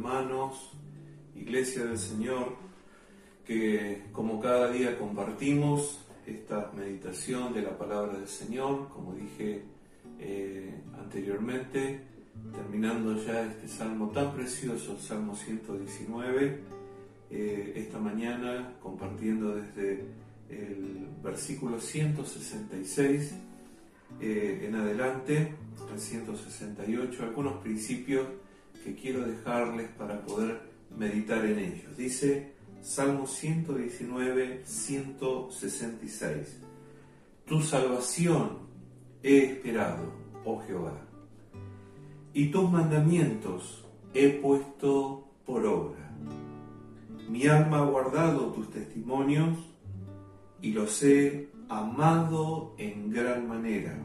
hermanos, Iglesia del Señor, que como cada día compartimos esta meditación de la palabra del Señor, como dije eh, anteriormente, terminando ya este salmo tan precioso, el Salmo 119, eh, esta mañana compartiendo desde el versículo 166 eh, en adelante, al 168, algunos principios que quiero dejarles para poder meditar en ellos. Dice Salmo 119, 166. Tu salvación he esperado, oh Jehová, y tus mandamientos he puesto por obra. Mi alma ha guardado tus testimonios y los he amado en gran manera.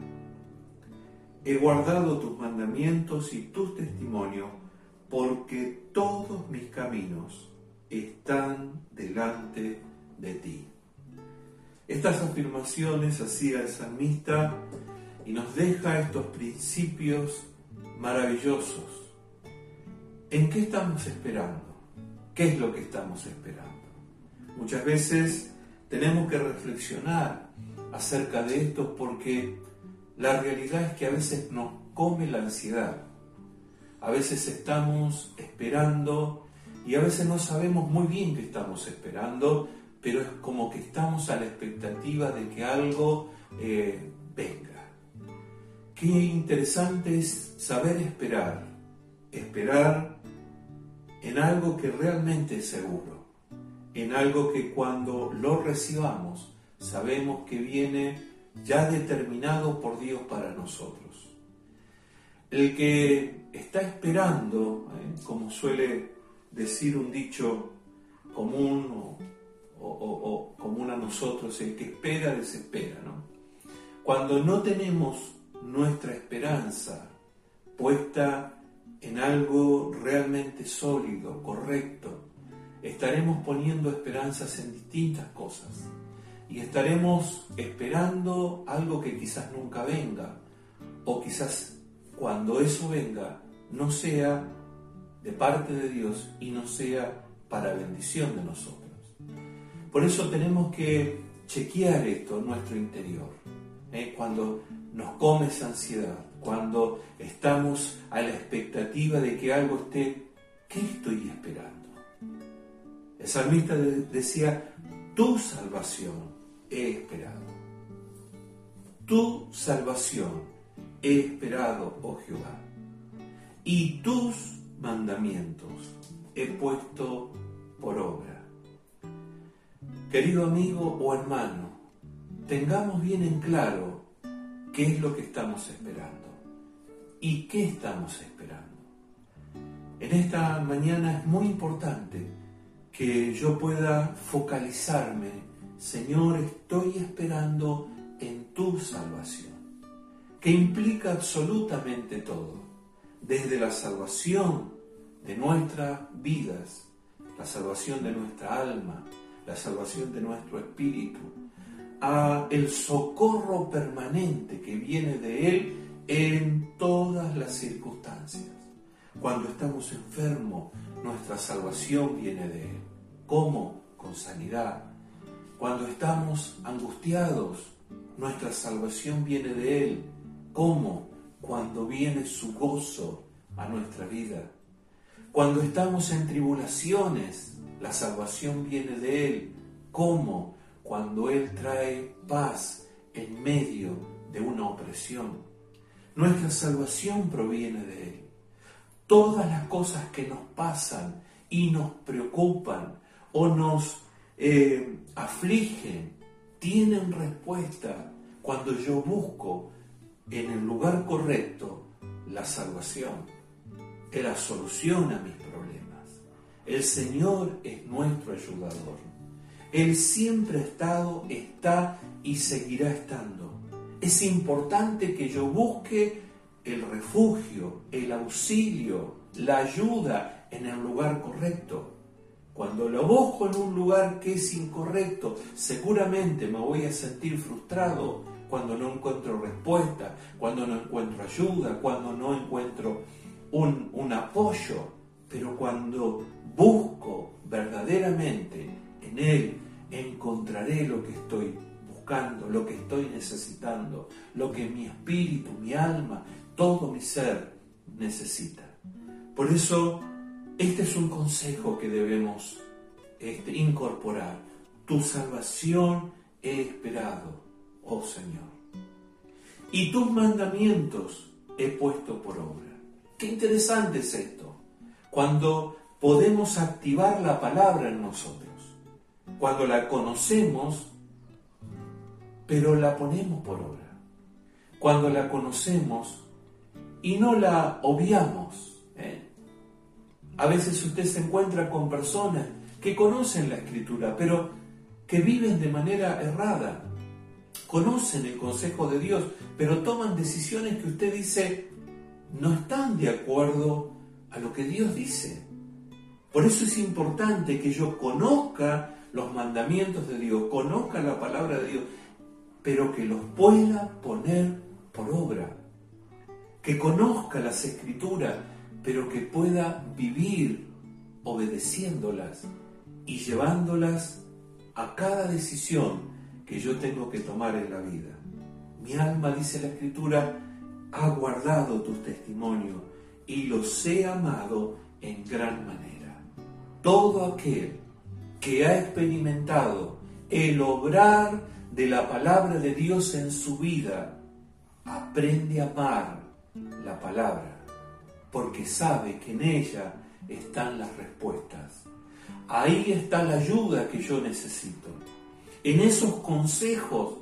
He guardado tus mandamientos y tus testimonios porque todos mis caminos están delante de ti. Estas afirmaciones hacía el salmista y nos deja estos principios maravillosos. ¿En qué estamos esperando? ¿Qué es lo que estamos esperando? Muchas veces tenemos que reflexionar acerca de esto porque la realidad es que a veces nos come la ansiedad. A veces estamos esperando y a veces no sabemos muy bien qué estamos esperando, pero es como que estamos a la expectativa de que algo eh, venga. Qué interesante es saber esperar, esperar en algo que realmente es seguro, en algo que cuando lo recibamos sabemos que viene ya determinado por Dios para nosotros. El que está esperando, ¿eh? como suele decir un dicho común o, común a nosotros, el que espera desespera. ¿no? Cuando no tenemos nuestra esperanza puesta en algo realmente sólido, correcto, estaremos poniendo esperanzas en distintas cosas y estaremos esperando algo que quizás nunca venga o quizás cuando eso venga no sea de parte de Dios y no sea para bendición de nosotros. Por eso tenemos que chequear esto en nuestro interior. ¿eh? Cuando nos come esa ansiedad, cuando estamos a la expectativa de que algo esté, ¿qué estoy esperando? El salmista decía, tu salvación he esperado. Tu salvación he esperado, oh Jehová, y tus mandamientos he puesto por obra. Querido amigo o hermano, tengamos bien en claro qué es lo que estamos esperando y qué estamos esperando. En esta mañana es muy importante que yo pueda focalizarme Señor, estoy esperando en tu salvación, que implica absolutamente todo, desde la salvación de nuestras vidas, la salvación de nuestra alma, la salvación de nuestro espíritu, a el socorro permanente que viene de Él en todas las circunstancias. Cuando estamos enfermos, nuestra salvación viene de Él. ¿Cómo? Con sanidad, cuando estamos angustiados, nuestra salvación viene de Él. ¿Cómo? Cuando viene su gozo a nuestra vida. Cuando estamos en tribulaciones, la salvación viene de Él. ¿Cómo? Cuando Él trae paz en medio de una opresión. Nuestra salvación proviene de Él. Todas las cosas que nos pasan y nos preocupan o nos eh, afligen, tienen respuesta cuando yo busco en el lugar correcto la salvación, la solución a mis problemas. El Señor es nuestro ayudador. Él siempre ha estado, está y seguirá estando. Es importante que yo busque el refugio, el auxilio, la ayuda en el lugar correcto. Cuando lo busco en un lugar que es incorrecto, seguramente me voy a sentir frustrado cuando no encuentro respuesta, cuando no encuentro ayuda, cuando no encuentro un, apoyo. pero cuando busco verdaderamente en Él, encontraré lo que estoy buscando, lo que estoy necesitando, lo que mi espíritu, mi alma, todo mi ser necesita. Por eso, este es un consejo que debemos este, incorporar. Tu salvación he esperado, oh Señor. Y tus mandamientos he puesto por obra. Qué interesante es esto. Cuando podemos activar la palabra en nosotros. Cuando la conocemos, pero la ponemos por obra. Cuando la conocemos y no la obviamos. ¿eh? A veces usted se encuentra con personas que conocen la escritura, pero que viven de manera errada. Conocen el consejo de Dios, pero toman decisiones que usted dice no están de acuerdo a lo que Dios dice. Por eso es importante que yo conozca los mandamientos de Dios, conozca la palabra de Dios, pero que los pueda poner por obra. Que conozca las escrituras, pero que pueda vivir obedeciéndolas y llevándolas a cada decisión que yo tengo que tomar en la vida. Mi alma, dice la escritura, ha guardado tus testimonios y los he amado en gran manera. Todo aquel que ha experimentado el obrar de la palabra de Dios en su vida, aprende a amar la palabra, porque sabe que en ella están las respuestas. Ahí está la ayuda que yo necesito. En esos consejos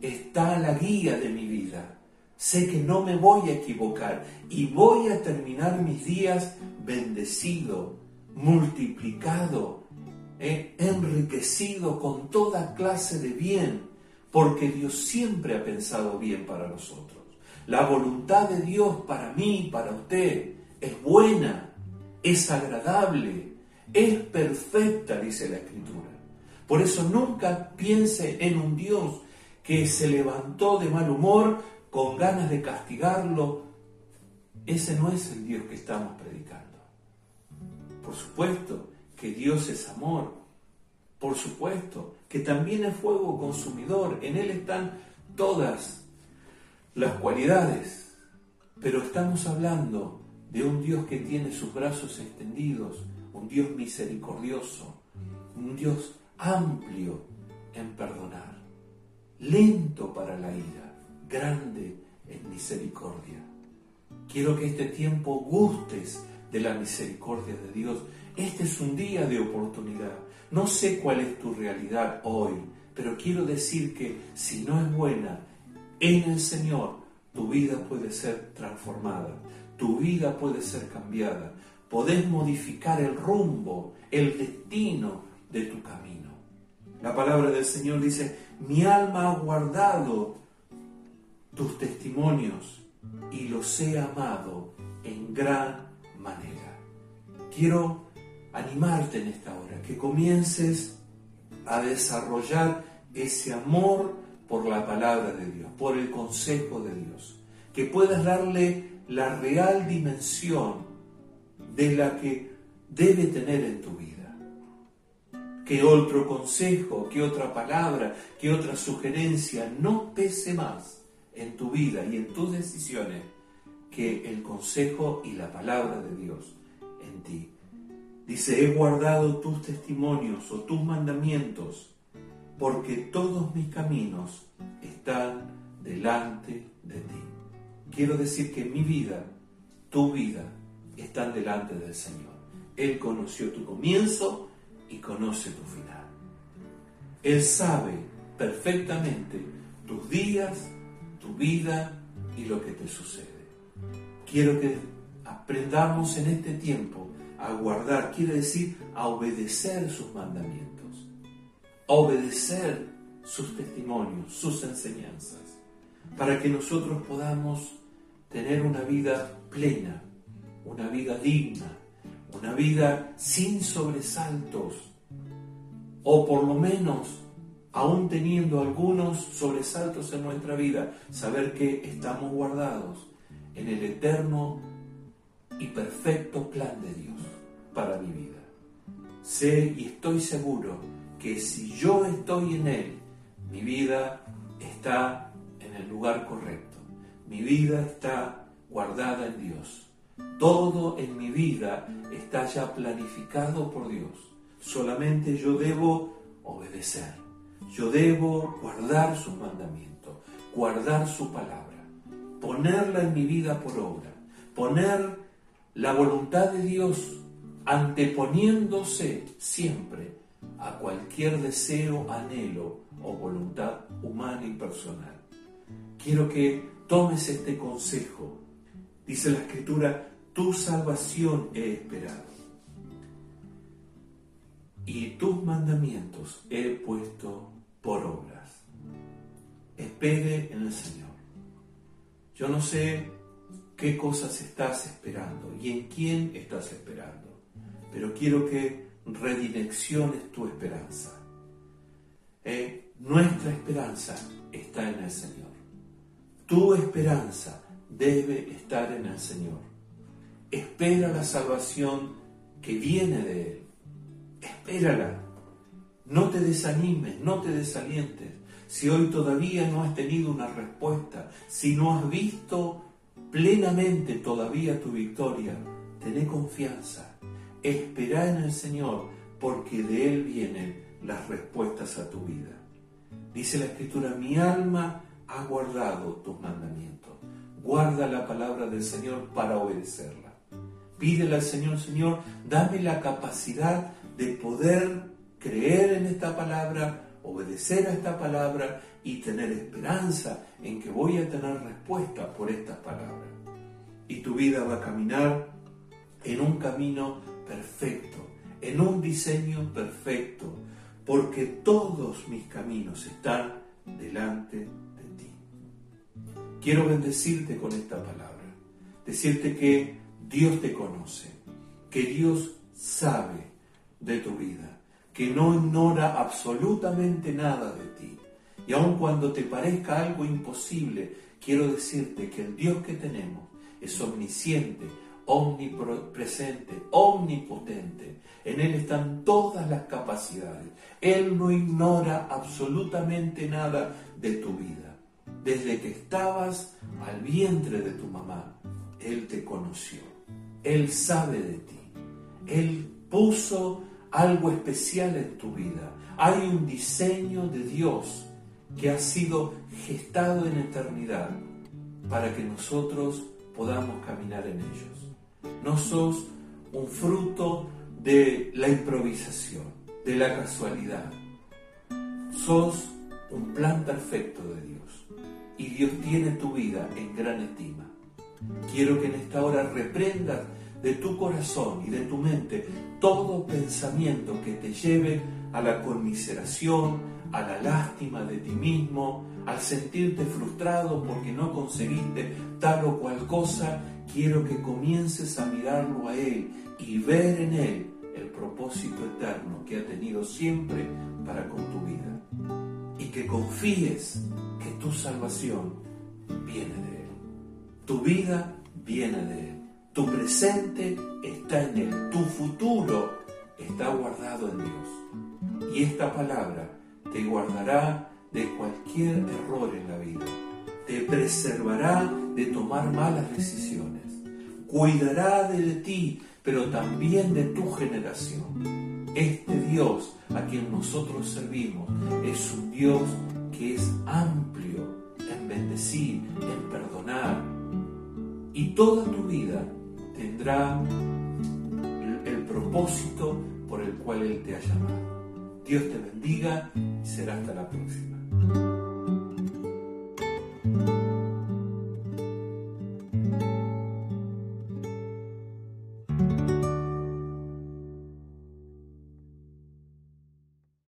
está la guía de mi vida. Sé que no me voy a equivocar y voy a terminar mis días bendecido, multiplicado, eh, enriquecido con toda clase de bien, porque Dios siempre ha pensado bien para nosotros. La voluntad de Dios para mí, para usted, es buena, es agradable, es perfecta, dice la Escritura. Por eso nunca piense en un Dios que se levantó de mal humor con ganas de castigarlo, ese no es el Dios que estamos predicando. Por supuesto que Dios es amor, por supuesto que también es fuego consumidor, en Él están todas las cualidades, pero estamos hablando de un Dios que tiene sus brazos extendidos, un Dios misericordioso, un Dios amplio en perdonar, lento para la ira grande en misericordia. Quiero que este tiempo gustes de la misericordia de Dios. Este es un día de oportunidad. No sé cuál es tu realidad hoy, pero quiero decir que si no es buena, en el Señor tu vida puede ser transformada, tu vida puede ser cambiada. Podés modificar el rumbo, el destino de tu camino. La palabra del Señor dice, mi alma ha guardado tus testimonios y los he amado en gran manera. Quiero animarte en esta hora, que comiences a desarrollar ese amor por la palabra de Dios, por el consejo de Dios, que puedas darle la real dimensión de la que debe tener en tu vida. Que otro consejo, que otra palabra, que otra sugerencia no pese más en tu vida y en tus decisiones que el consejo y la palabra de Dios en ti. Dice, he guardado tus testimonios o tus mandamientos, porque todos mis caminos están delante de ti. Quiero decir que mi vida, tu vida, están delante del Señor. Él conoció tu comienzo y conoce tu final. Él sabe perfectamente tus días, tu vida y lo que te sucede. Quiero que aprendamos en este tiempo a guardar, quiere decir a obedecer sus mandamientos, a obedecer sus testimonios, sus enseñanzas, para que nosotros podamos tener una vida plena, una vida digna, una vida sin sobresaltos, o por lo menos aún teniendo algunos sobresaltos en nuestra vida, saber que estamos guardados en el eterno y perfecto plan de Dios. para mi vida. Sé y estoy seguro que si yo estoy en Él, mi vida está en el lugar correcto. Mi vida está guardada en Dios. Todo en mi vida está ya planificado por Dios. Solamente yo debo obedecer. Yo debo guardar sus mandamientos, guardar su palabra, ponerla en mi vida por obra, poner la voluntad de Dios anteponiéndose siempre a cualquier deseo, anhelo o voluntad humana y personal. Quiero que tomes este consejo. Dice la escritura, tu salvación he esperado y tus mandamientos he puesto por obras. Espere en el Señor. Yo no sé qué cosas estás esperando y en quién estás esperando, pero quiero que redirecciones tu esperanza. Eh, nuestra esperanza está en el Señor. Tu esperanza debe estar en el Señor. Espera la salvación que viene de Él. Espérala. No te desanimes, no te desalientes. Si hoy todavía no has tenido una respuesta, si no has visto plenamente todavía tu victoria, tené confianza. Espera en el Señor, porque de Él vienen las respuestas a tu vida. Dice la Escritura, mi alma ha guardado tus mandamientos. Guarda la palabra del Señor para obedecerla. Pídele al Señor, Señor, dame la capacidad de poder creer en esta palabra, obedecer a esta palabra y tener esperanza en que voy a tener respuesta por estas palabras. Y tu vida va a caminar en un camino perfecto, en un diseño perfecto, porque todos mis caminos están delante de. Quiero bendecirte con esta palabra, decirte que Dios te conoce, que Dios sabe de tu vida, que no ignora absolutamente nada de ti. Y aun cuando te parezca algo imposible, quiero decirte que el Dios que tenemos es omnisciente, omnipresente, omnipotente. En Él están todas las capacidades. Él no ignora absolutamente nada de tu vida. Desde que estabas al vientre de tu mamá, Él te conoció. Él sabe de ti. Él puso algo especial en tu vida. Hay un diseño de Dios que ha sido gestado en eternidad para que nosotros podamos caminar en ellos. No sos un fruto de la improvisación, de la casualidad. Sos un plan perfecto de Dios y Dios tiene tu vida en gran estima. Quiero que en esta hora reprendas de tu corazón y de tu mente todo pensamiento que te lleve a la conmiseración, a la lástima de ti mismo, al sentirte frustrado porque no conseguiste tal o cual cosa, quiero que comiences a mirarlo a Él y ver en Él el propósito eterno que ha tenido siempre para con tu vida. Y que confíes tu salvación viene de Él. Tu vida viene de Él. Tu presente está en Él, tu futuro está guardado en Dios. Y esta palabra te guardará de cualquier error en la vida, te preservará de tomar malas decisiones, cuidará de ti, pero también de tu generación. Este Dios a quien nosotros servimos es un Dios que es amplio bendecir, en perdonar. Y toda tu vida tendrá el propósito por el cual Él te ha llamado. Dios te bendiga y será hasta la próxima.